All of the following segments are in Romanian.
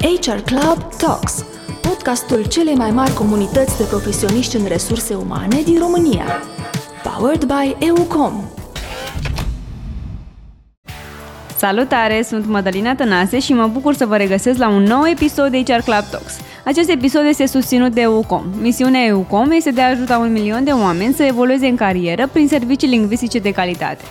HR Club Talks, podcastul celei mai mari comunități de profesioniști în resurse umane din România. Powered by EUCOM. Salutare, sunt Madalina Tănase și mă bucur să vă regăsesc la un nou episod de HR Club Talks. Acest episod este susținut de EUCOM. Misiunea EUCOM este de a ajuta un milion de oameni să evolueze în carieră prin servicii lingvistice de calitate.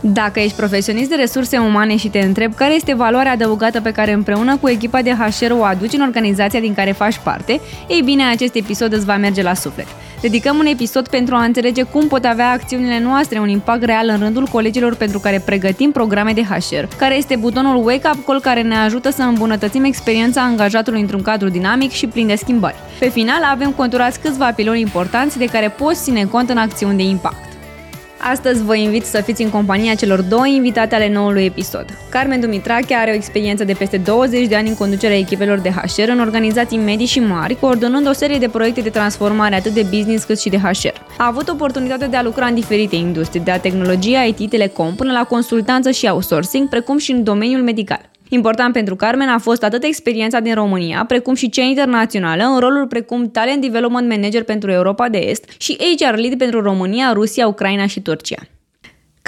Dacă ești profesionist de resurse umane și te întreb care este valoarea adăugată pe care împreună cu echipa de HR o aduci în organizația din care faci parte, ei bine, acest episod îți va merge la suflet. Dedicăm un episod pentru a înțelege cum pot avea acțiunile noastre un impact real în rândul colegilor pentru care pregătim programe de HR, care este butonul Wake Up Call care ne ajută să îmbunătățim experiența angajatului într-un cadru dinamic și plin de schimbări. Pe final, avem conturați câțiva piloni importanți de care poți ține cont în acțiuni de impact. Astăzi vă invit să fiți în compania celor două invitate ale noului episod. Carmen Dumitrache are o experiență de peste 20 de ani în conducerea echipelor de HR în organizații medii și mari, coordonând o serie de proiecte de transformare atât de business cât și de HR. A avut oportunitatea de a lucra în diferite industrii, de la tehnologia IT, telecom până la consultanță și outsourcing, precum și în domeniul medical. Important pentru Carmen a fost atât experiența din România, precum și cea internațională, în rolul precum Talent Development Manager pentru Europa de Est și HR Lead pentru România, Rusia, Ucraina și Turcia.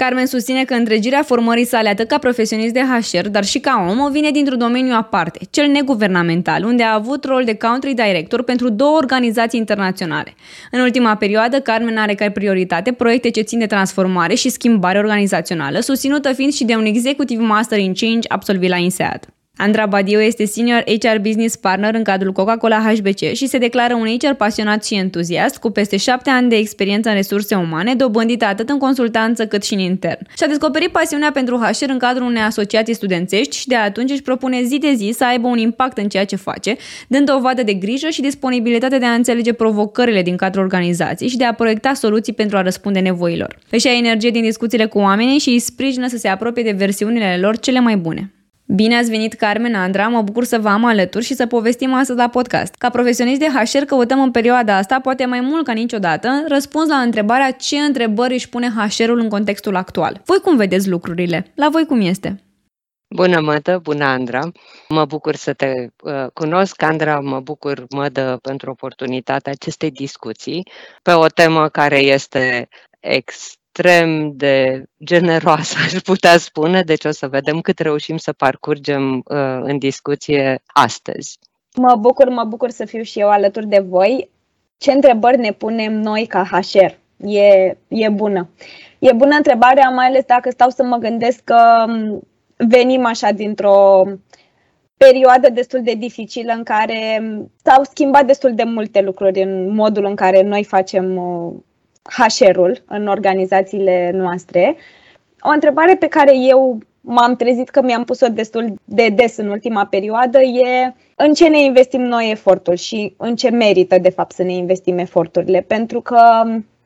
Carmen susține că întregirea formării sale atât ca profesionist de HR, dar și ca om, o vine dintr-un domeniu aparte, cel neguvernamental, unde a avut rol de country director pentru două organizații internaționale. În ultima perioadă, Carmen are ca prioritate proiecte ce țin de transformare și schimbare organizațională, susținută fiind și de un Executive Master in Change absolvit la INSEAD. Andra Badio este senior HR business partner în cadrul Coca-Cola HBC și se declară un HR pasionat și entuziast, cu peste șapte ani de experiență în resurse umane, dobândită atât în consultanță cât și în intern. Și-a descoperit pasiunea pentru HR în cadrul unei asociații studențești și de atunci își propune zi de zi să aibă un impact în ceea ce face, dând dovadă de grijă și disponibilitate de a înțelege provocările din cadrul organizației și de a proiecta soluții pentru a răspunde nevoilor. Își ia energie din discuțiile cu oamenii și îi sprijină să se apropie de versiunile lor cele mai bune. Bine ați venit, Carmen Andra, mă bucur să vă am alături și să povestim astăzi la podcast. Ca profesionist de HR căutăm în perioada asta, poate mai mult ca niciodată, răspuns la întrebarea ce întrebări își pune HR-ul în contextul actual. Voi cum vedeți lucrurile? La voi cum este? Bună, Mădă, bună, Andra. Mă bucur să te uh, cunosc, Andra, mă bucur, Mădă, pentru oportunitatea acestei discuții pe o temă care este ex extrem de generoasă, aș putea spune, deci o să vedem cât reușim să parcurgem uh, în discuție astăzi. Mă bucur, mă bucur să fiu și eu alături de voi. Ce întrebări ne punem noi ca HR? E, e bună. E bună întrebarea, mai ales dacă stau să mă gândesc că um, venim așa dintr-o perioadă destul de dificilă în care um, s-au schimbat destul de multe lucruri în modul în care noi facem uh, HR-ul în organizațiile noastre. O întrebare pe care eu m-am trezit că mi-am pus-o destul de des în ultima perioadă e în ce ne investim noi efortul și în ce merită de fapt să ne investim eforturile. Pentru că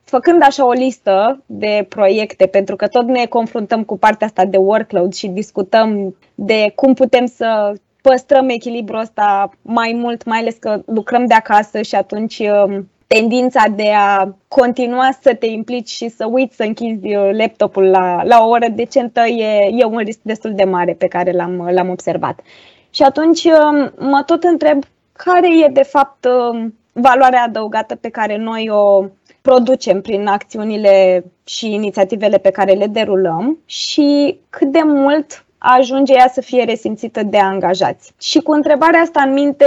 făcând așa o listă de proiecte, pentru că tot ne confruntăm cu partea asta de workload și discutăm de cum putem să păstrăm echilibrul ăsta mai mult, mai ales că lucrăm de acasă și atunci tendința de a continua să te implici și să uiți să închizi uh, laptopul la, la o oră decentă e, e un risc destul de mare pe care l-am, l-am observat. Și atunci um, mă tot întreb care e de fapt um, valoarea adăugată pe care noi o producem prin acțiunile și inițiativele pe care le derulăm și cât de mult ajunge ea să fie resimțită de angajați. Și cu întrebarea asta în minte,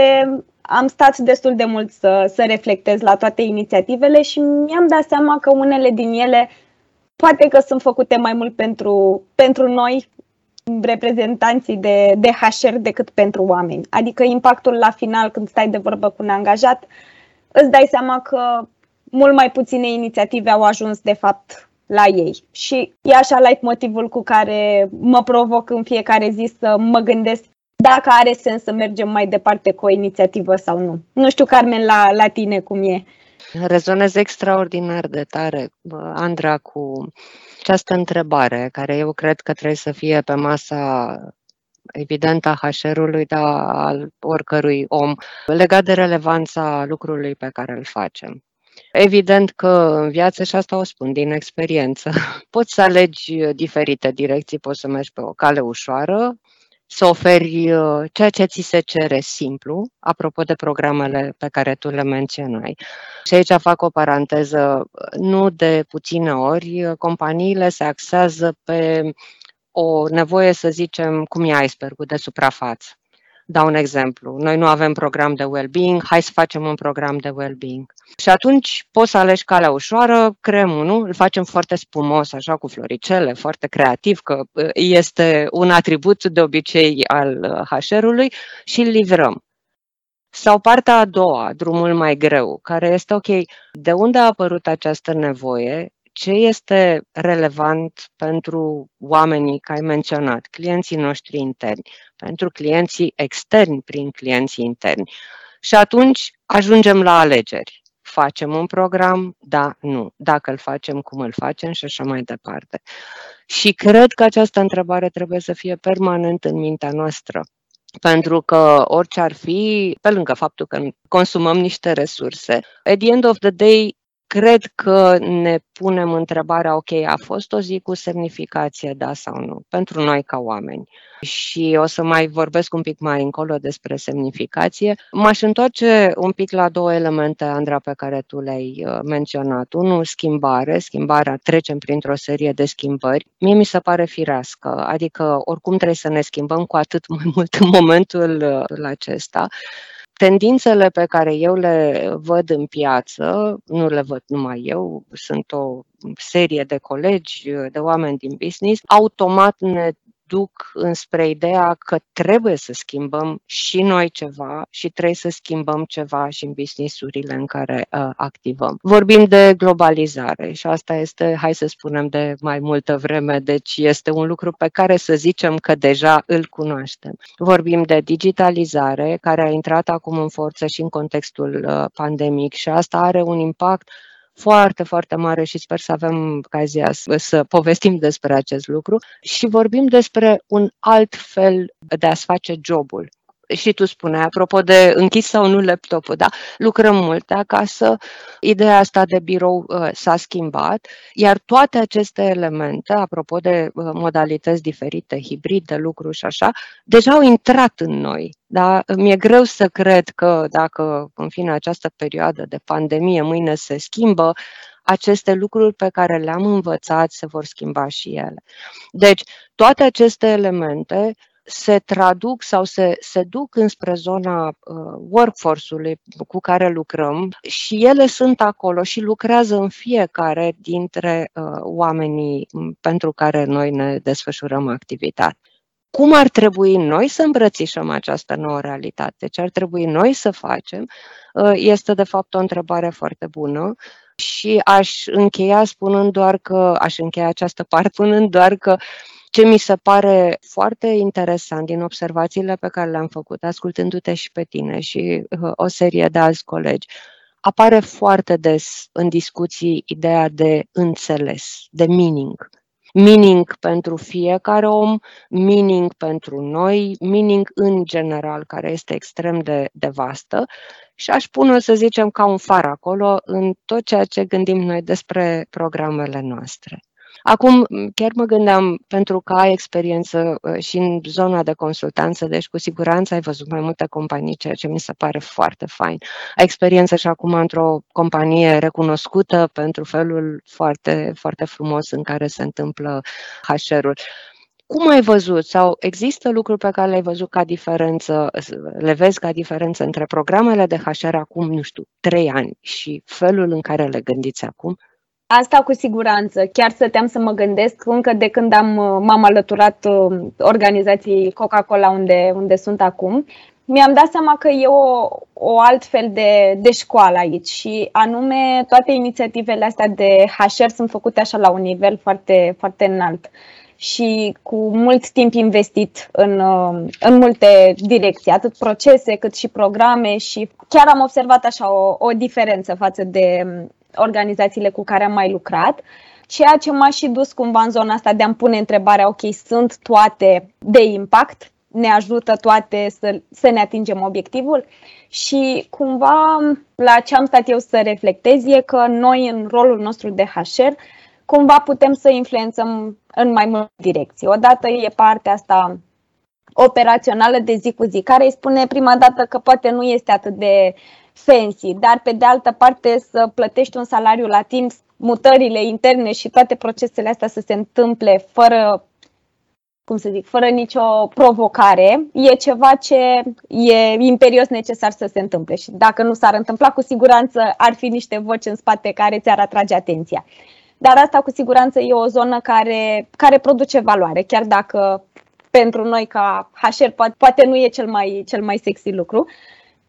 am stat destul de mult să, să reflectez la toate inițiativele și mi-am dat seama că unele din ele poate că sunt făcute mai mult pentru, pentru noi, reprezentanții de, de HR, decât pentru oameni. Adică impactul la final, când stai de vorbă cu un angajat, îți dai seama că mult mai puține inițiative au ajuns, de fapt, la ei. Și e așa like motivul cu care mă provoc în fiecare zi să mă gândesc dacă are sens să mergem mai departe cu o inițiativă sau nu. Nu știu, Carmen, la, la tine cum e. Rezonez extraordinar de tare, Andra, cu această întrebare, care eu cred că trebuie să fie pe masa evident a HR-ului, dar al oricărui om, legat de relevanța lucrului pe care îl facem. Evident că în viață, și asta o spun din experiență, poți să alegi diferite direcții, poți să mergi pe o cale ușoară, să oferi uh, ceea ce ți se cere simplu, apropo de programele pe care tu le menționai. Și aici fac o paranteză, nu de puține ori, companiile se axează pe o nevoie, să zicem, cum e iceberg de suprafață. Dau un exemplu. Noi nu avem program de well-being, hai să facem un program de well-being. Și atunci poți să alegi calea ușoară, creăm unul, îl facem foarte spumos, așa cu floricele, foarte creativ, că uh, este un atribut de obicei al HR-ului uh, și îl livrăm. Sau partea a doua, drumul mai greu, care este ok, de unde a apărut această nevoie, ce este relevant pentru oamenii care ai menționat, clienții noștri interni, pentru clienții externi prin clienții interni. Și atunci ajungem la alegeri. Facem un program? Da, nu. Dacă îl facem, cum îl facem și așa mai departe. Și cred că această întrebare trebuie să fie permanent în mintea noastră. Pentru că orice ar fi, pe lângă faptul că consumăm niște resurse, at the end of the day, Cred că ne punem întrebarea, ok, a fost o zi cu semnificație, da sau nu, pentru noi ca oameni. Și o să mai vorbesc un pic mai încolo despre semnificație. M-aș întoarce un pic la două elemente, Andra, pe care tu le-ai uh, menționat. Unul, schimbare. Schimbarea, trecem printr-o serie de schimbări. Mie mi se pare firească, adică oricum trebuie să ne schimbăm cu atât mai mult în momentul uh, acesta tendințele pe care eu le văd în piață, nu le văd numai eu, sunt o serie de colegi, de oameni din business, automat ne duc înspre ideea că trebuie să schimbăm și noi ceva și trebuie să schimbăm ceva și în businessurile în care uh, activăm. Vorbim de globalizare și asta este, hai să spunem, de mai multă vreme, deci este un lucru pe care să zicem că deja îl cunoaștem. Vorbim de digitalizare, care a intrat acum în forță și în contextul uh, pandemic și asta are un impact foarte, foarte mare și sper să avem ocazia să, să povestim despre acest lucru. Și vorbim despre un alt fel de a-ți face jobul și tu spuneai, apropo de închis sau nu laptopul, da? Lucrăm mult de acasă, ideea asta de birou uh, s-a schimbat, iar toate aceste elemente, apropo de uh, modalități diferite, hibrid de lucru și așa, deja au intrat în noi. Da? Mi-e greu să cred că dacă, în fine, această perioadă de pandemie mâine se schimbă, aceste lucruri pe care le-am învățat se vor schimba și ele. Deci, toate aceste elemente se traduc sau se, se duc înspre zona uh, workforce-ului cu care lucrăm și ele sunt acolo și lucrează în fiecare dintre uh, oamenii pentru care noi ne desfășurăm activitatea. Cum ar trebui noi să îmbrățișăm această nouă realitate? Ce ar trebui noi să facem? Uh, este de fapt o întrebare foarte bună și aș încheia spunând doar că, aș încheia această parte spunând doar că uh, ce mi se pare foarte interesant din observațiile pe care le-am făcut, ascultându-te și pe tine și uh, o serie de alți colegi, apare foarte des în discuții ideea de înțeles, de meaning. Meaning pentru fiecare om, meaning pentru noi, meaning în general, care este extrem de, de vastă și aș pune, să zicem, ca un far acolo în tot ceea ce gândim noi despre programele noastre. Acum, chiar mă gândeam, pentru că ai experiență uh, și în zona de consultanță, deci cu siguranță ai văzut mai multe companii, ceea ce mi se pare foarte fain. Ai experiență și acum într-o companie recunoscută pentru felul foarte, foarte frumos în care se întâmplă HR-ul. Cum ai văzut sau există lucruri pe care le-ai văzut ca diferență, le vezi ca diferență între programele de HR acum, nu știu, trei ani și felul în care le gândiți acum? Asta cu siguranță. Chiar stăteam să mă gândesc încă de când am, m-am alăturat uh, organizației Coca-Cola unde, unde sunt acum. Mi-am dat seama că e o, o altfel de, de școală aici și anume toate inițiativele astea de HR sunt făcute așa la un nivel foarte, foarte înalt și cu mult timp investit în, uh, în multe direcții, atât procese cât și programe și chiar am observat așa o, o diferență față de organizațiile cu care am mai lucrat, ceea ce m-a și dus cumva în zona asta de a-mi pune întrebarea, ok, sunt toate de impact, ne ajută toate să, să ne atingem obiectivul și cumva la ce am stat eu să reflectez e că noi în rolul nostru de HR cumva putem să influențăm în mai multe direcții. Odată e partea asta operațională de zi cu zi, care îi spune prima dată că poate nu este atât de fancy, dar pe de altă parte să plătești un salariu la timp, mutările interne și toate procesele astea să se întâmple fără cum să zic, fără nicio provocare, e ceva ce e imperios necesar să se întâmple și dacă nu s-ar întâmpla, cu siguranță ar fi niște voci în spate care ți-ar atrage atenția. Dar asta cu siguranță e o zonă care, care produce valoare, chiar dacă pentru noi ca HR poate, poate nu e cel mai, cel mai sexy lucru.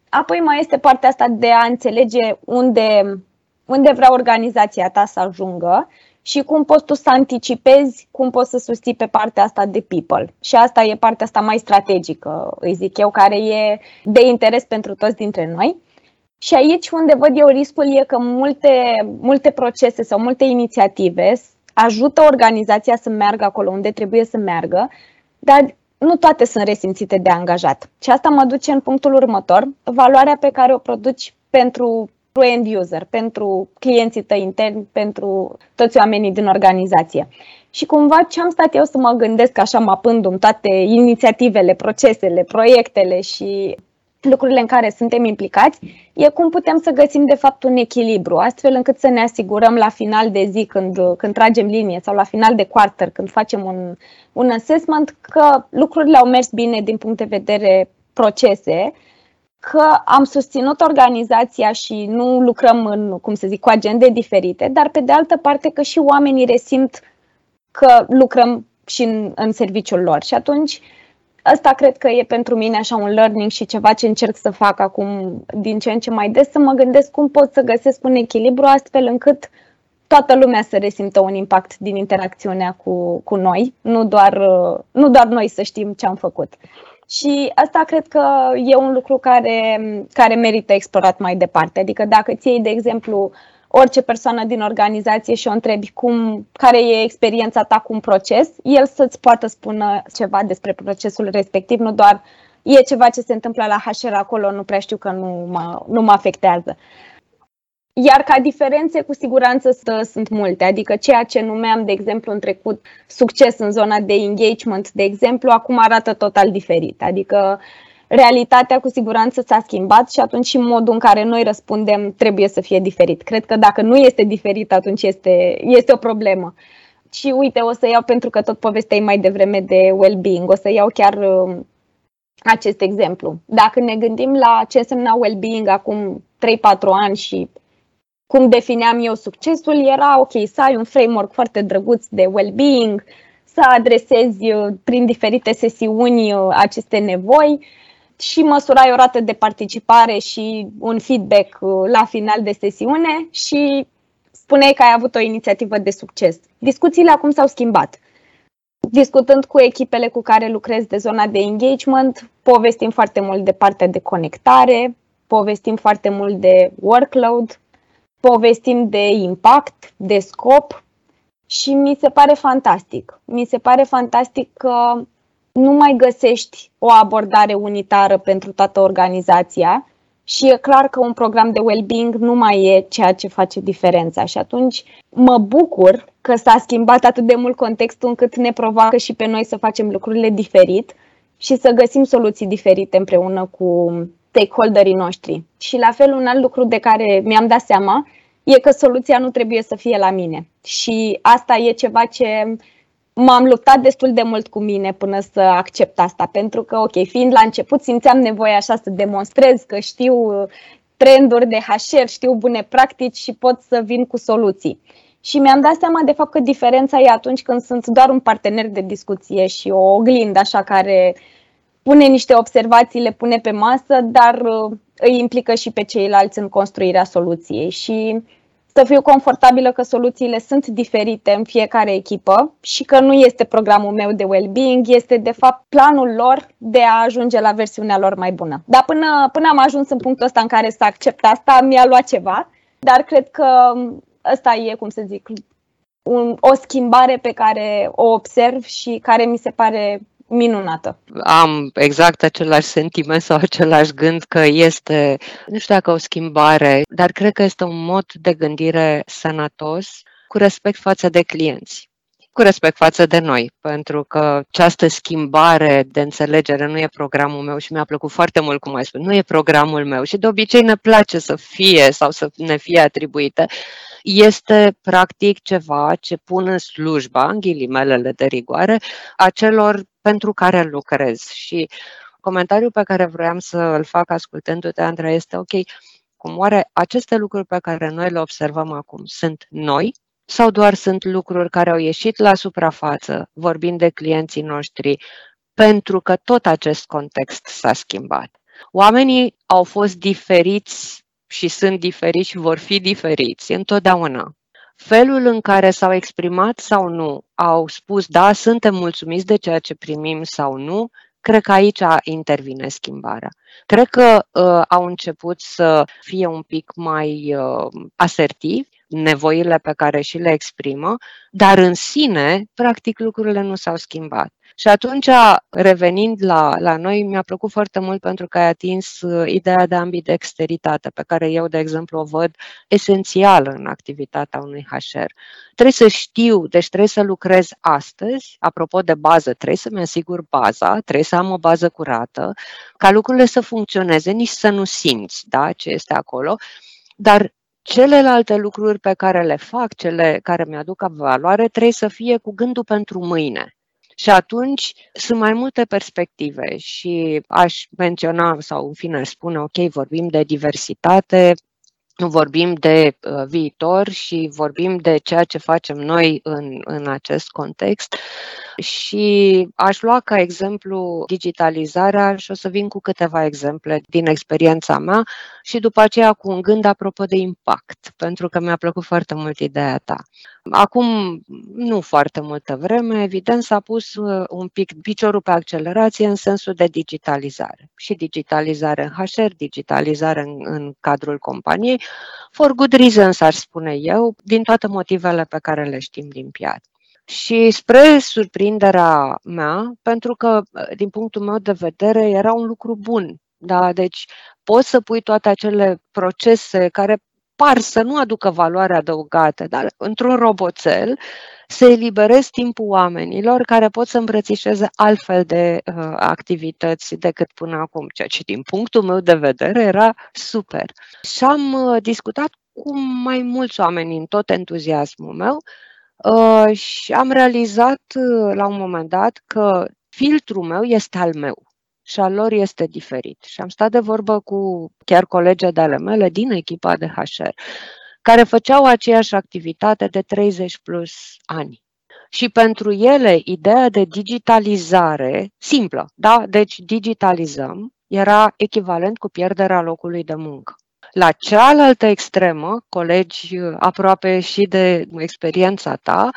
Apoi mai este partea asta de a înțelege unde, unde vrea organizația ta să ajungă și cum poți tu să anticipezi, cum poți să susții pe partea asta de people. Și asta e partea asta mai strategică, îi zic eu, care e de interes pentru toți dintre noi. Și aici unde văd eu riscul e că multe, multe procese sau multe inițiative ajută organizația să meargă acolo unde trebuie să meargă, dar nu toate sunt resimțite de angajat. Și asta mă duce în punctul următor, valoarea pe care o produci pentru end user, pentru clienții tăi interni, pentru toți oamenii din organizație. Și cumva ce am stat eu să mă gândesc așa mapându-mi toate inițiativele, procesele, proiectele și lucrurile în care suntem implicați, e cum putem să găsim de fapt un echilibru, astfel încât să ne asigurăm la final de zi, când, când tragem linie sau la final de quarter, când facem un, un assessment, că lucrurile au mers bine din punct de vedere procese, că am susținut organizația și nu lucrăm în, cum să zic, cu agende diferite, dar pe de altă parte că și oamenii resimt că lucrăm și în, în serviciul lor. Și atunci, ăsta cred că e pentru mine așa un learning și ceva ce încerc să fac acum din ce în ce mai des, să mă gândesc cum pot să găsesc un echilibru astfel încât toată lumea să resimtă un impact din interacțiunea cu, cu noi, nu doar, nu doar noi să știm ce am făcut. Și asta cred că e un lucru care, care merită explorat mai departe. Adică dacă ți iei, de exemplu, orice persoană din organizație și o întrebi cum, care e experiența ta cu un proces, el să-ți poată spune ceva despre procesul respectiv, nu doar e ceva ce se întâmplă la HR acolo, nu prea știu că nu mă, nu mă afectează. Iar ca diferențe, cu siguranță sunt multe. Adică ceea ce numeam, de exemplu, în trecut succes în zona de engagement, de exemplu, acum arată total diferit. Adică realitatea cu siguranță s-a schimbat și atunci și modul în care noi răspundem trebuie să fie diferit. Cred că dacă nu este diferit, atunci este, este o problemă. Și uite, o să iau, pentru că tot povesteai mai devreme de well-being, o să iau chiar uh, acest exemplu. Dacă ne gândim la ce însemna well-being acum 3-4 ani și cum defineam eu succesul, era ok, să ai un framework foarte drăguț de well-being, să adresezi uh, prin diferite sesiuni uh, aceste nevoi și măsurai o rată de participare și un feedback uh, la final de sesiune și spuneai că ai avut o inițiativă de succes. Discuțiile acum s-au schimbat. Discutând cu echipele cu care lucrez de zona de engagement, povestim foarte mult de partea de conectare, povestim foarte mult de workload, povestim de impact, de scop și mi se pare fantastic. Mi se pare fantastic că nu mai găsești o abordare unitară pentru toată organizația și e clar că un program de well-being nu mai e ceea ce face diferența. Și atunci mă bucur că s-a schimbat atât de mult contextul încât ne provoacă și pe noi să facem lucrurile diferit și să găsim soluții diferite împreună cu stakeholderii noștri. Și la fel, un alt lucru de care mi-am dat seama e că soluția nu trebuie să fie la mine. Și asta e ceva ce m-am luptat destul de mult cu mine până să accept asta, pentru că, ok, fiind la început, simțeam nevoia așa să demonstrez că știu trenduri de HR, știu bune practici și pot să vin cu soluții. Și mi-am dat seama de fapt că diferența e atunci când sunt doar un partener de discuție și o oglindă așa care pune niște observații, le pune pe masă, dar uh, îi implică și pe ceilalți în construirea soluției. Și să fiu confortabilă că soluțiile sunt diferite în fiecare echipă și că nu este programul meu de well-being, este de fapt planul lor de a ajunge la versiunea lor mai bună. Dar până, până am ajuns în punctul ăsta în care să accept asta, mi-a luat ceva, dar cred că ăsta e, cum să zic, un, o schimbare pe care o observ și care mi se pare minunată. Am exact același sentiment sau același gând că este, nu știu dacă o schimbare, dar cred că este un mod de gândire sănătos cu respect față de clienți. cu respect față de noi, pentru că această schimbare de înțelegere nu e programul meu și mi-a plăcut foarte mult cum ai spus, nu e programul meu și de obicei ne place să fie sau să ne fie atribuite, este practic ceva ce pun în slujba, în ghilimelele de rigoare, a celor pentru care lucrez. Și comentariul pe care vroiam să îl fac ascultându-te, Andra, este ok, cum oare aceste lucruri pe care noi le observăm acum sunt noi sau doar sunt lucruri care au ieșit la suprafață, vorbind de clienții noștri, pentru că tot acest context s-a schimbat. Oamenii au fost diferiți și sunt diferiți și vor fi diferiți întotdeauna. Felul în care s-au exprimat sau nu, au spus da, suntem mulțumiți de ceea ce primim sau nu, cred că aici intervine schimbarea. Cred că uh, au început să fie un pic mai uh, asertivi nevoile pe care și le exprimă, dar în sine, practic, lucrurile nu s-au schimbat. Și atunci, revenind la, la noi, mi-a plăcut foarte mult pentru că ai atins uh, ideea de ambidexteritate, pe care eu, de exemplu, o văd esențială în activitatea unui HR. Trebuie să știu, deci trebuie să lucrez astăzi, apropo de bază, trebuie să-mi asigur baza, trebuie să am o bază curată, ca lucrurile să funcționeze, nici să nu simți da, ce este acolo, dar celelalte lucruri pe care le fac, cele care mi-aduc valoare, trebuie să fie cu gândul pentru mâine. Și atunci sunt mai multe perspective și aș menționa sau în fine spune, ok, vorbim de diversitate, vorbim de uh, viitor și vorbim de ceea ce facem noi în, în acest context. Și aș lua ca exemplu digitalizarea și o să vin cu câteva exemple din experiența mea și după aceea cu un gând apropo de impact, pentru că mi-a plăcut foarte mult ideea ta. Acum, nu foarte multă vreme, evident, s-a pus uh, un pic piciorul pe accelerație în sensul de digitalizare. Și digitalizare în HR, digitalizare în, în cadrul companiei, for good reasons, aș spune eu, din toate motivele pe care le știm din piață. Și spre surprinderea mea, pentru că, din punctul meu de vedere, era un lucru bun. Da? Deci poți să pui toate acele procese care par să nu aducă valoare adăugată, dar într-un roboțel să eliberezi timpul oamenilor care pot să îmbrățișeze altfel de uh, activități decât până acum, ceea ce din punctul meu de vedere era super. Și am uh, discutat cu mai mulți oameni în tot entuziasmul meu uh, și am realizat uh, la un moment dat că filtrul meu este al meu și al lor este diferit. Și am stat de vorbă cu chiar colegi de ale mele din echipa de HR, care făceau aceeași activitate de 30 plus ani. Și pentru ele, ideea de digitalizare, simplă, da? Deci digitalizăm, era echivalent cu pierderea locului de muncă. La cealaltă extremă, colegi aproape și de experiența ta,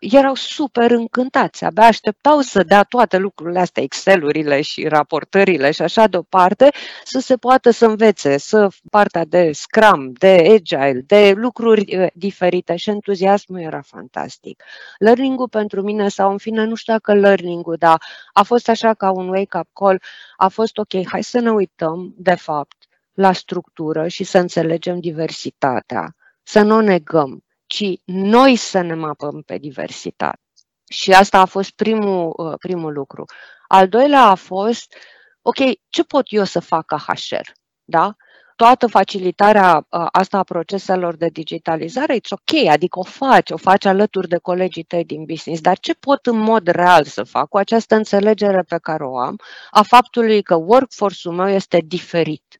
erau super încântați, abia așteptau să dea toate lucrurile astea, Excel-urile și raportările și așa deoparte, să se poată să învețe, să partea de Scrum, de Agile, de lucruri uh, diferite și entuziasmul era fantastic. Learning-ul pentru mine, sau în fine, nu știu dacă learning-ul, dar a fost așa ca un wake-up call, a fost ok, hai să ne uităm, de fapt, la structură și să înțelegem diversitatea, să nu o negăm, ci noi să ne mapăm pe diversitate. Și asta a fost primul, uh, primul lucru. Al doilea a fost, ok, ce pot eu să fac ca HR? Da? Toată facilitarea uh, asta a proceselor de digitalizare, e ok, adică o faci, o faci alături de colegii tăi din business, dar ce pot în mod real să fac cu această înțelegere pe care o am a faptului că workforce-ul meu este diferit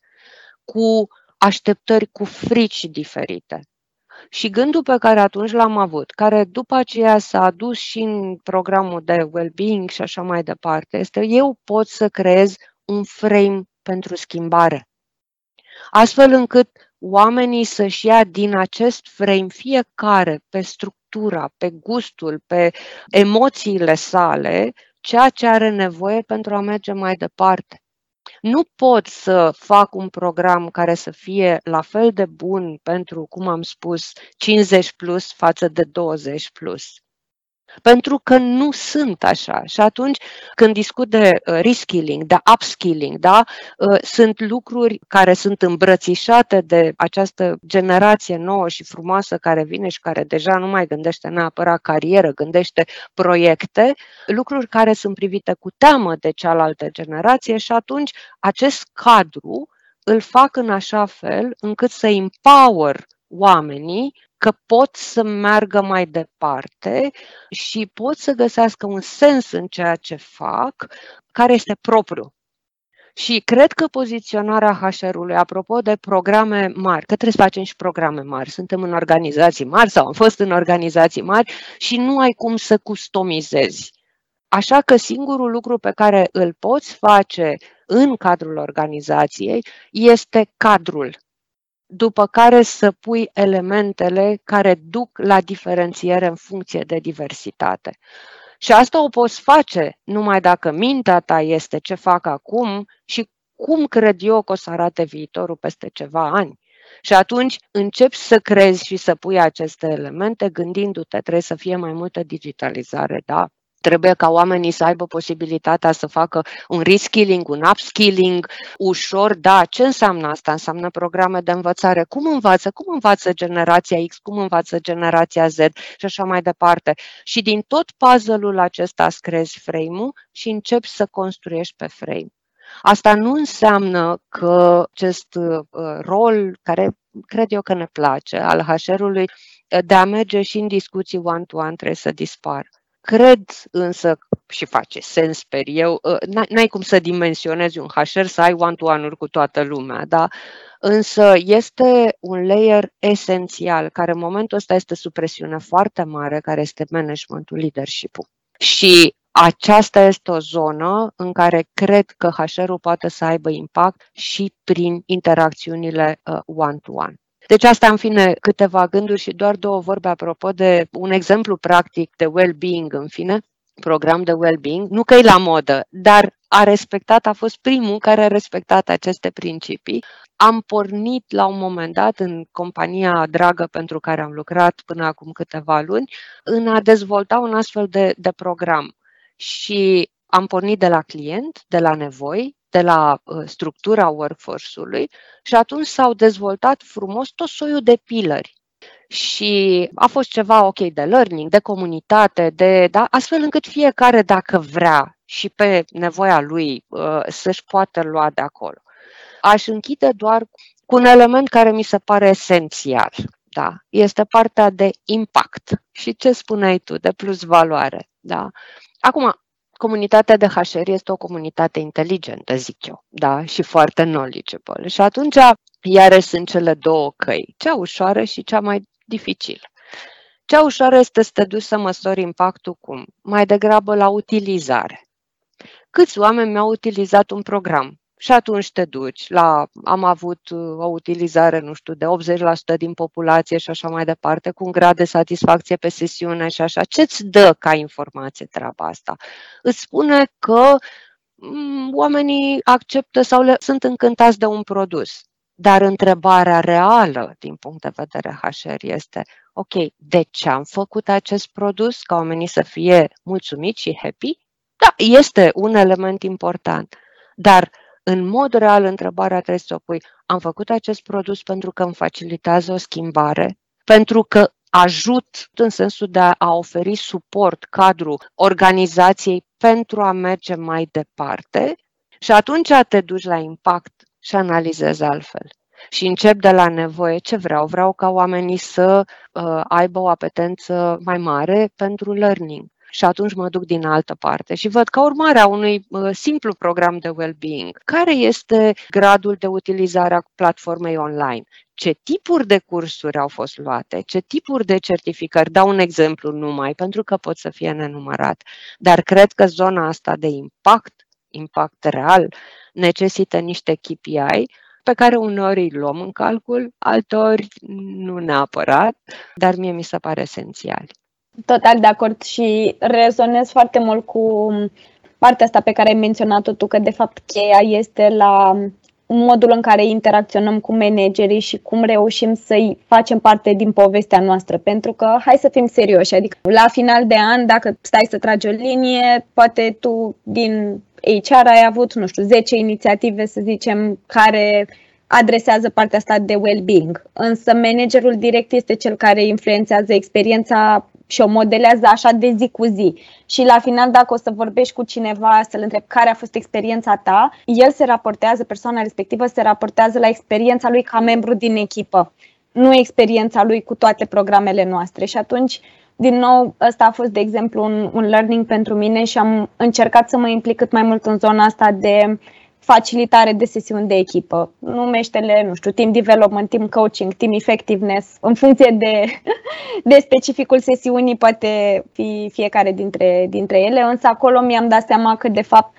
cu așteptări, cu frici diferite. Și gândul pe care atunci l-am avut, care după aceea s-a adus și în programul de well-being și așa mai departe, este eu pot să creez un frame pentru schimbare. Astfel încât oamenii să-și ia din acest frame fiecare pe structura, pe gustul, pe emoțiile sale, ceea ce are nevoie pentru a merge mai departe. Nu pot să fac un program care să fie la fel de bun pentru, cum am spus, 50 plus față de 20 plus. Pentru că nu sunt așa. Și atunci, când discut de uh, reskilling, de upskilling, da, uh, sunt lucruri care sunt îmbrățișate de această generație nouă și frumoasă care vine și care deja nu mai gândește neapărat carieră, gândește proiecte, lucruri care sunt privite cu teamă de cealaltă generație și atunci acest cadru îl fac în așa fel încât să empower oamenii că pot să meargă mai departe și pot să găsească un sens în ceea ce fac care este propriu. Și cred că poziționarea HR-ului, apropo de programe mari, că trebuie să facem și programe mari, suntem în organizații mari sau am fost în organizații mari și nu ai cum să customizezi. Așa că singurul lucru pe care îl poți face în cadrul organizației este cadrul după care să pui elementele care duc la diferențiere în funcție de diversitate. Și asta o poți face numai dacă mintea ta este ce fac acum și cum cred eu că o să arate viitorul peste ceva ani. Și atunci începi să crezi și să pui aceste elemente gândindu-te, trebuie să fie mai multă digitalizare, da, Trebuie ca oamenii să aibă posibilitatea să facă un reskilling, un upskilling ușor. Da, ce înseamnă asta? Înseamnă programe de învățare. Cum învață? Cum învață generația X? Cum învață generația Z? Și așa mai departe. Și din tot puzzle-ul acesta screzi frame-ul și începi să construiești pe frame. Asta nu înseamnă că acest uh, rol, care cred eu că ne place, al HR-ului, de a merge și în discuții one-to-one trebuie să dispară. Cred însă și face sens, sper eu, ă, n-ai cum să dimensionezi un HR să ai one-to-one-uri cu toată lumea, da? Însă este un layer esențial, care în momentul ăsta este sub presiune foarte mare, care este managementul, leadership-ul. Și aceasta este o zonă în care cred că HR-ul poate să aibă impact și prin interacțiunile ă, one-to-one. Deci asta, în fine, câteva gânduri și doar două vorbe apropo de un exemplu practic de well-being, în fine, program de well-being, nu că e la modă, dar a respectat, a fost primul care a respectat aceste principii. Am pornit la un moment dat în compania dragă pentru care am lucrat până acum câteva luni în a dezvolta un astfel de, de program. Și am pornit de la client, de la nevoi, de la uh, structura workforce-ului și atunci s-au dezvoltat frumos tot soiul de pilări. Și a fost ceva ok de learning, de comunitate, de, da, astfel încât fiecare, dacă vrea și pe nevoia lui, uh, să-și poată lua de acolo. Aș închide doar cu un element care mi se pare esențial. Da? Este partea de impact. Și ce spuneai tu, de plus valoare. Da? Acum, comunitatea de HR este o comunitate inteligentă, zic eu, da, și foarte knowledgeable. Și atunci, iarăși sunt cele două căi, cea ușoară și cea mai dificilă. Cea ușoară este să te duci să măsori impactul cum? Mai degrabă la utilizare. Câți oameni mi-au utilizat un program? Și atunci te duci la, am avut uh, o utilizare, nu știu, de 80% din populație și așa mai departe, cu un grad de satisfacție pe sesiune și așa. Ce-ți dă ca informație treaba asta? Îți spune că mm, oamenii acceptă sau le, sunt încântați de un produs. Dar întrebarea reală din punct de vedere HR este, ok, de ce am făcut acest produs ca oamenii să fie mulțumiți și happy? Da, este un element important. Dar în mod real întrebarea trebuie să o pui, am făcut acest produs pentru că îmi facilitează o schimbare, pentru că ajut în sensul de a oferi suport, cadru organizației pentru a merge mai departe și atunci te duci la impact și analizezi altfel. Și încep de la nevoie ce vreau. Vreau ca oamenii să uh, aibă o apetență mai mare pentru learning și atunci mă duc din altă parte și văd ca urmare a unui uh, simplu program de well-being care este gradul de utilizare a platformei online, ce tipuri de cursuri au fost luate, ce tipuri de certificări. Dau un exemplu numai, pentru că pot să fie nenumărat. Dar cred că zona asta de impact, impact real, necesită niște KPI pe care uneori îi luăm în calcul, altori nu neapărat, dar mie mi se pare esențial. Total de acord și rezonez foarte mult cu partea asta pe care ai menționat-o tu, că de fapt cheia este la modul în care interacționăm cu managerii și cum reușim să-i facem parte din povestea noastră. Pentru că, hai să fim serioși, adică la final de an, dacă stai să tragi o linie, poate tu din HR ai avut, nu știu, 10 inițiative, să zicem, care adresează partea asta de well-being. Însă managerul direct este cel care influențează experiența și o modelează așa de zi cu zi. Și la final, dacă o să vorbești cu cineva, să-l întreb care a fost experiența ta, el se raportează, persoana respectivă se raportează la experiența lui ca membru din echipă, nu experiența lui cu toate programele noastre. Și atunci, din nou, ăsta a fost, de exemplu, un, un learning pentru mine și am încercat să mă implic cât mai mult în zona asta de facilitare de sesiuni de echipă. Numește-le, nu știu, team development, team coaching, team effectiveness, în funcție de, de specificul sesiunii poate fi fiecare dintre, dintre ele, însă acolo mi-am dat seama că de fapt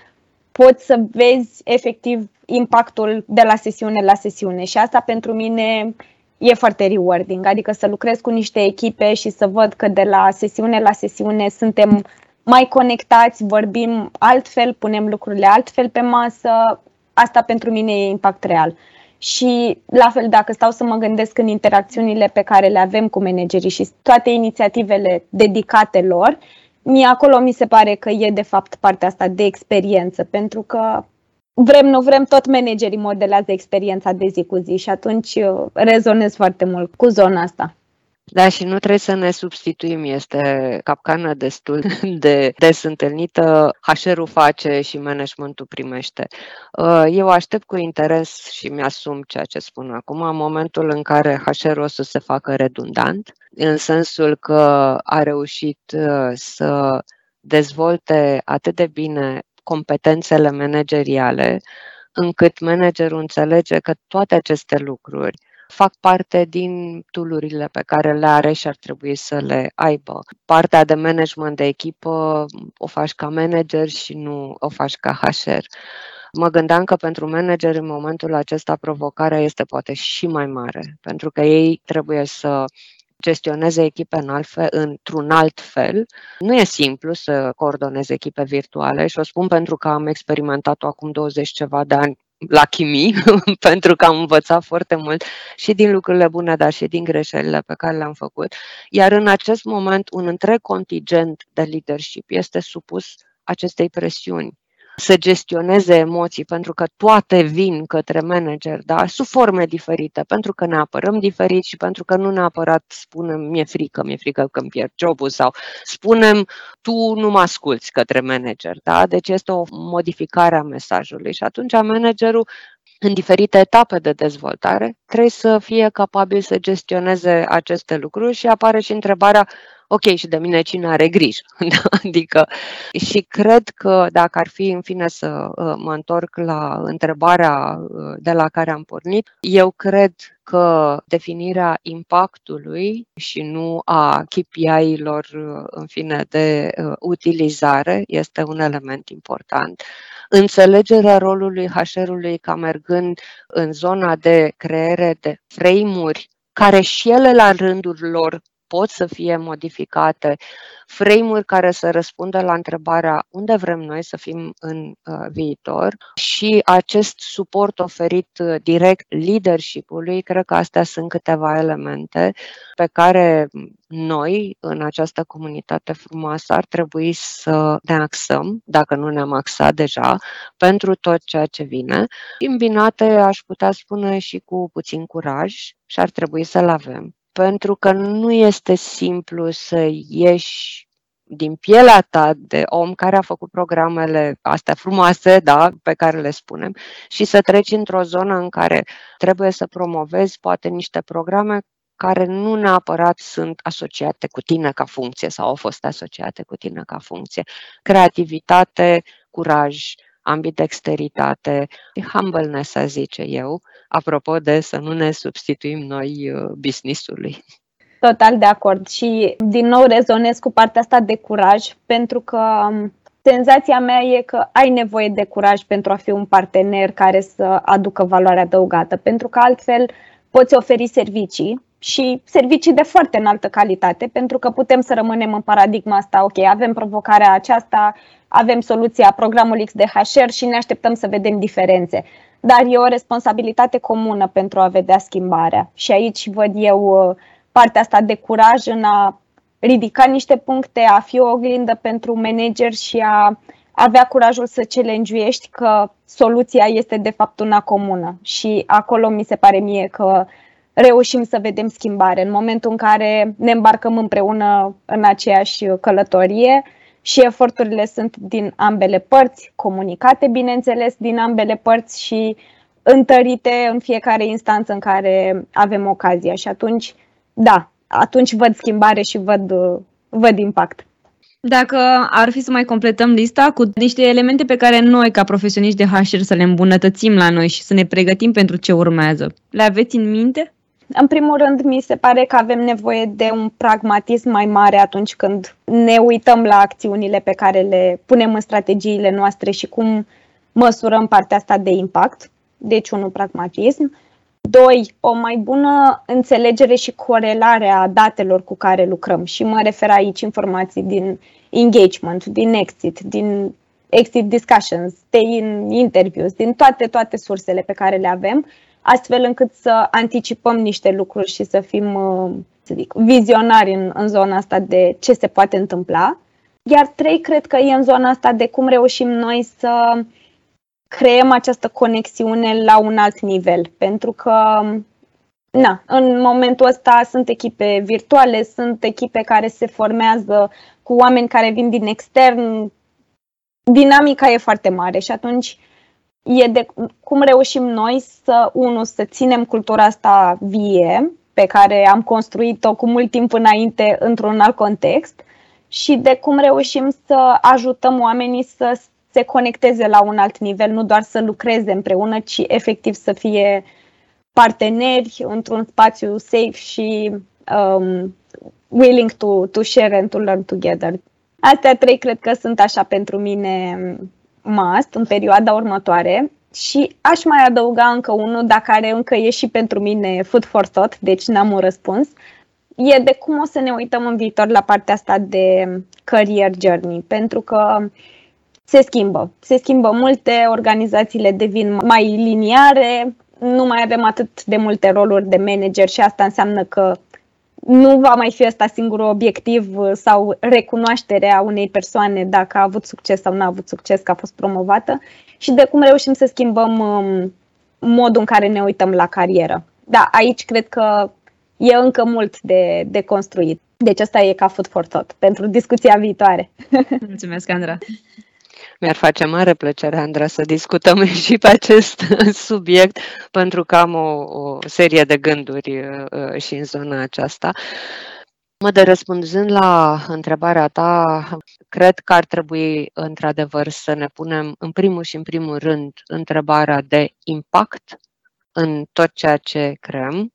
poți să vezi efectiv impactul de la sesiune la sesiune. Și asta pentru mine e foarte rewarding, adică să lucrez cu niște echipe și să văd că de la sesiune la sesiune suntem mai conectați, vorbim altfel, punem lucrurile altfel pe masă. Asta pentru mine e impact real. Și la fel, dacă stau să mă gândesc în interacțiunile pe care le avem cu managerii și toate inițiativele dedicate lor, mie acolo mi se pare că e de fapt partea asta de experiență, pentru că vrem, nu vrem, tot managerii modelează experiența de zi cu zi și atunci uh, rezonez foarte mult cu zona asta. Da, și nu trebuie să ne substituim, este capcană destul de des întâlnită, HR-ul face și managementul primește. Uh, eu aștept cu interes și mi-asum ceea ce spun acum, în momentul în care HR-ul o să se facă redundant, în sensul că a reușit uh, să dezvolte atât de bine competențele manageriale, încât managerul înțelege că toate aceste lucruri fac parte din tulurile pe care le are și ar trebui să le aibă. Partea de management de echipă o faci ca manager și nu o faci ca HR. Mă gândeam că pentru manager în momentul acesta provocarea este poate și mai mare, pentru că ei trebuie să gestioneze echipe în alt fel, într-un alt fel. Nu e simplu să coordonezi echipe virtuale și o spun pentru că am experimentat-o acum 20 ceva de ani la chimii, pentru că am învățat foarte mult și din lucrurile bune, dar și din greșelile pe care le-am făcut. Iar în acest moment, un întreg contingent de leadership este supus acestei presiuni să gestioneze emoții, pentru că toate vin către manager, da? sub forme diferite, pentru că ne apărăm diferit și pentru că nu neapărat spunem mi-e frică, mi-e frică că îmi pierd jobul sau spunem tu nu mă asculți către manager. Da? Deci este o modificare a mesajului și atunci managerul în diferite etape de dezvoltare, trebuie să fie capabil să gestioneze aceste lucruri și apare și întrebarea ok, și de mine cine are grijă? Da? adică, și cred că dacă ar fi, în fine, să uh, mă întorc la întrebarea uh, de la care am pornit, eu cred că definirea impactului și nu a KPI-ilor, uh, în fine, de utilizare este un element important. Înțelegerea rolului HR-ului ca mergând în zona de creere de frame-uri care și ele la rândul lor pot să fie modificate, frame-uri care să răspundă la întrebarea unde vrem noi să fim în uh, viitor și acest suport oferit uh, direct leadership-ului, cred că astea sunt câteva elemente pe care noi, în această comunitate frumoasă, ar trebui să ne axăm, dacă nu ne-am axat deja, pentru tot ceea ce vine. Îmbinate, aș putea spune, și cu puțin curaj și ar trebui să-l avem pentru că nu este simplu să ieși din pielea ta de om care a făcut programele astea frumoase, da, pe care le spunem, și să treci într-o zonă în care trebuie să promovezi poate niște programe care nu neapărat sunt asociate cu tine ca funcție sau au fost asociate cu tine ca funcție. Creativitate, curaj, ambidexteritate, humbleness, să zice eu, apropo de să nu ne substituim noi uh, business-ului. Total de acord și din nou rezonez cu partea asta de curaj pentru că um, senzația mea e că ai nevoie de curaj pentru a fi un partener care să aducă valoare adăugată, pentru că altfel poți oferi servicii și servicii de foarte înaltă calitate, pentru că putem să rămânem în paradigma asta, ok, avem provocarea aceasta, avem soluția programul X de HR și ne așteptăm să vedem diferențe. dar e o responsabilitate comună pentru a vedea schimbarea. Și aici văd eu uh, partea asta de curaj în a ridica niște puncte, a fi o oglindă pentru manager și a avea curajul să challenge că soluția este de fapt una comună. Și acolo mi se pare mie că reușim să vedem schimbare. În momentul în care ne îmbarcăm împreună în aceeași călătorie și eforturile sunt din ambele părți, comunicate, bineînțeles, din ambele părți și întărite în fiecare instanță în care avem ocazia. Și atunci, da, atunci văd schimbare și văd, văd impact. Dacă ar fi să mai completăm lista cu niște elemente pe care noi, ca profesioniști de HR, să le îmbunătățim la noi și să ne pregătim pentru ce urmează, le aveți în minte? În primul rând, mi se pare că avem nevoie de un pragmatism mai mare atunci când ne uităm la acțiunile pe care le punem în strategiile noastre și cum măsurăm partea asta de impact. Deci, unul, pragmatism. Doi, o mai bună înțelegere și corelare a datelor cu care lucrăm. Și mă refer aici informații din engagement, din exit, din exit discussions, din interviews, din toate, toate sursele pe care le avem, astfel încât să anticipăm niște lucruri și să fim, uh, să zic, vizionari în, în zona asta de ce se poate întâmpla. Iar trei, cred că e în zona asta de cum reușim noi să creăm această conexiune la un alt nivel, pentru că na, în momentul ăsta sunt echipe virtuale, sunt echipe care se formează cu oameni care vin din extern, dinamica e foarte mare și atunci e de cum reușim noi să, unul, să ținem cultura asta vie, pe care am construit-o cu mult timp înainte într-un alt context, și de cum reușim să ajutăm oamenii să se conecteze la un alt nivel, nu doar să lucreze împreună, ci efectiv să fie parteneri într-un spațiu safe și um, willing to, to share and to learn together. Astea trei cred că sunt așa pentru mine must în perioada următoare și aș mai adăuga încă unul, dar care încă e și pentru mine food for thought, deci n-am un răspuns. E de cum o să ne uităm în viitor la partea asta de career journey, pentru că uh, se schimbă. Se schimbă multe, organizațiile devin mai liniare, nu mai avem atât de multe roluri de manager și asta înseamnă că nu va mai fi ăsta singurul obiectiv sau recunoașterea unei persoane dacă a avut succes sau nu a avut succes, că a fost promovată și de cum reușim să schimbăm um, modul în care ne uităm la carieră. Da, aici cred că e încă mult de, de construit. Deci asta e ca food for thought pentru discuția viitoare. Mulțumesc, Andra! Mi-ar face mare plăcere, Andra, să discutăm și pe acest subiect, pentru că am o, o serie de gânduri uh, și în zona aceasta. Mă de răspunzând la întrebarea ta, cred că ar trebui într-adevăr să ne punem în primul și în primul rând întrebarea de impact în tot ceea ce creăm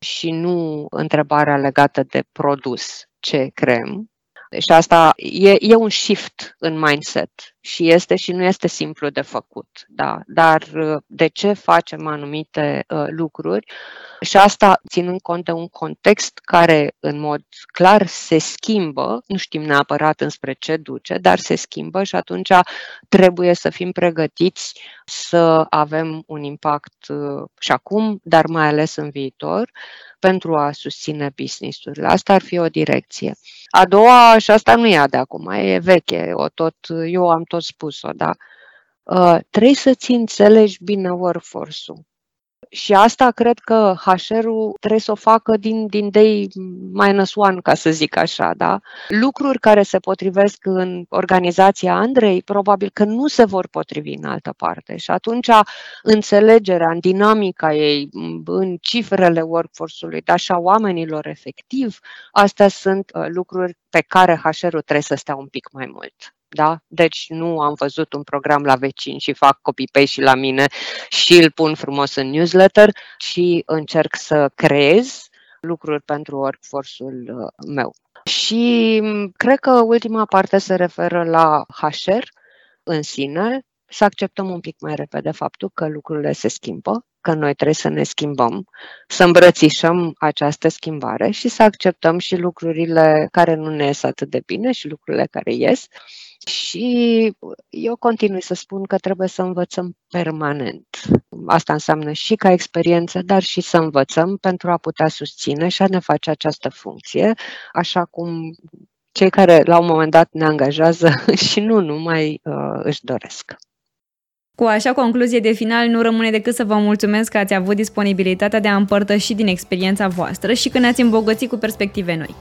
și nu întrebarea legată de produs ce creăm. Și asta e, e un shift în mindset și este și nu este simplu de făcut. Da? Dar uh, de ce facem anumite uh, lucruri? Și asta ținând cont de un context care în mod clar se schimbă, nu știm neapărat înspre ce duce, dar se schimbă și atunci trebuie să fim pregătiți să avem un impact uh, și acum, dar mai ales în viitor pentru a susține business-urile. Asta ar fi o direcție. A doua, și asta nu e de acum, e veche, o tot, eu am tot spus-o, da? Uh, trebuie să-ți înțelegi bine workforce-ul. Și asta cred că HR-ul trebuie să o facă din, din day minus one, ca să zic așa, da? Lucruri care se potrivesc în organizația Andrei, probabil că nu se vor potrivi în altă parte. Și atunci înțelegerea în dinamica ei, în cifrele workforce-ului, dar și a oamenilor efectiv, astea sunt uh, lucruri pe care HR-ul trebuie să stea un pic mai mult. Da? Deci nu am văzut un program la vecin și fac copy-paste și la mine și îl pun frumos în newsletter, ci încerc să creez lucruri pentru workforce-ul uh, meu. Și cred că ultima parte se referă la HR în sine, să acceptăm un pic mai repede faptul că lucrurile se schimbă, că noi trebuie să ne schimbăm, să îmbrățișăm această schimbare și să acceptăm și lucrurile care nu ne ies atât de bine și lucrurile care ies Și eu continui să spun că trebuie să învățăm permanent. Asta înseamnă și ca experiență, dar și să învățăm pentru a putea susține și a ne face această funcție, așa cum cei care la un moment dat ne angajează și nu numai uh, își doresc. Cu așa concluzie de final, nu rămâne decât să vă mulțumesc că ați avut disponibilitatea de a împărtăși din experiența voastră și că ne-ați îmbogățit cu perspective noi.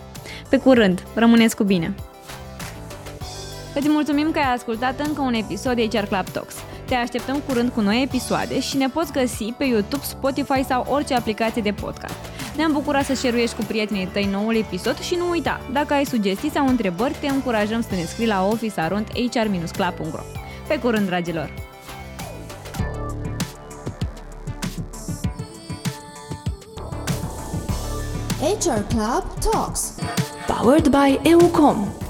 Pe curând, rămâneți cu bine! Îți mulțumim că ai ascultat încă un episod de HR Club Talks. Te așteptăm curând cu noi episoade și ne poți găsi pe YouTube, Spotify sau orice aplicație de podcast. Ne-am bucurat să share cu prietenii tăi noul episod și nu uita, dacă ai sugestii sau întrebări, te încurajăm să ne scrii la officearondhr-club.ro Pe curând, dragilor! HR Club Talks. Powered by EUCOM.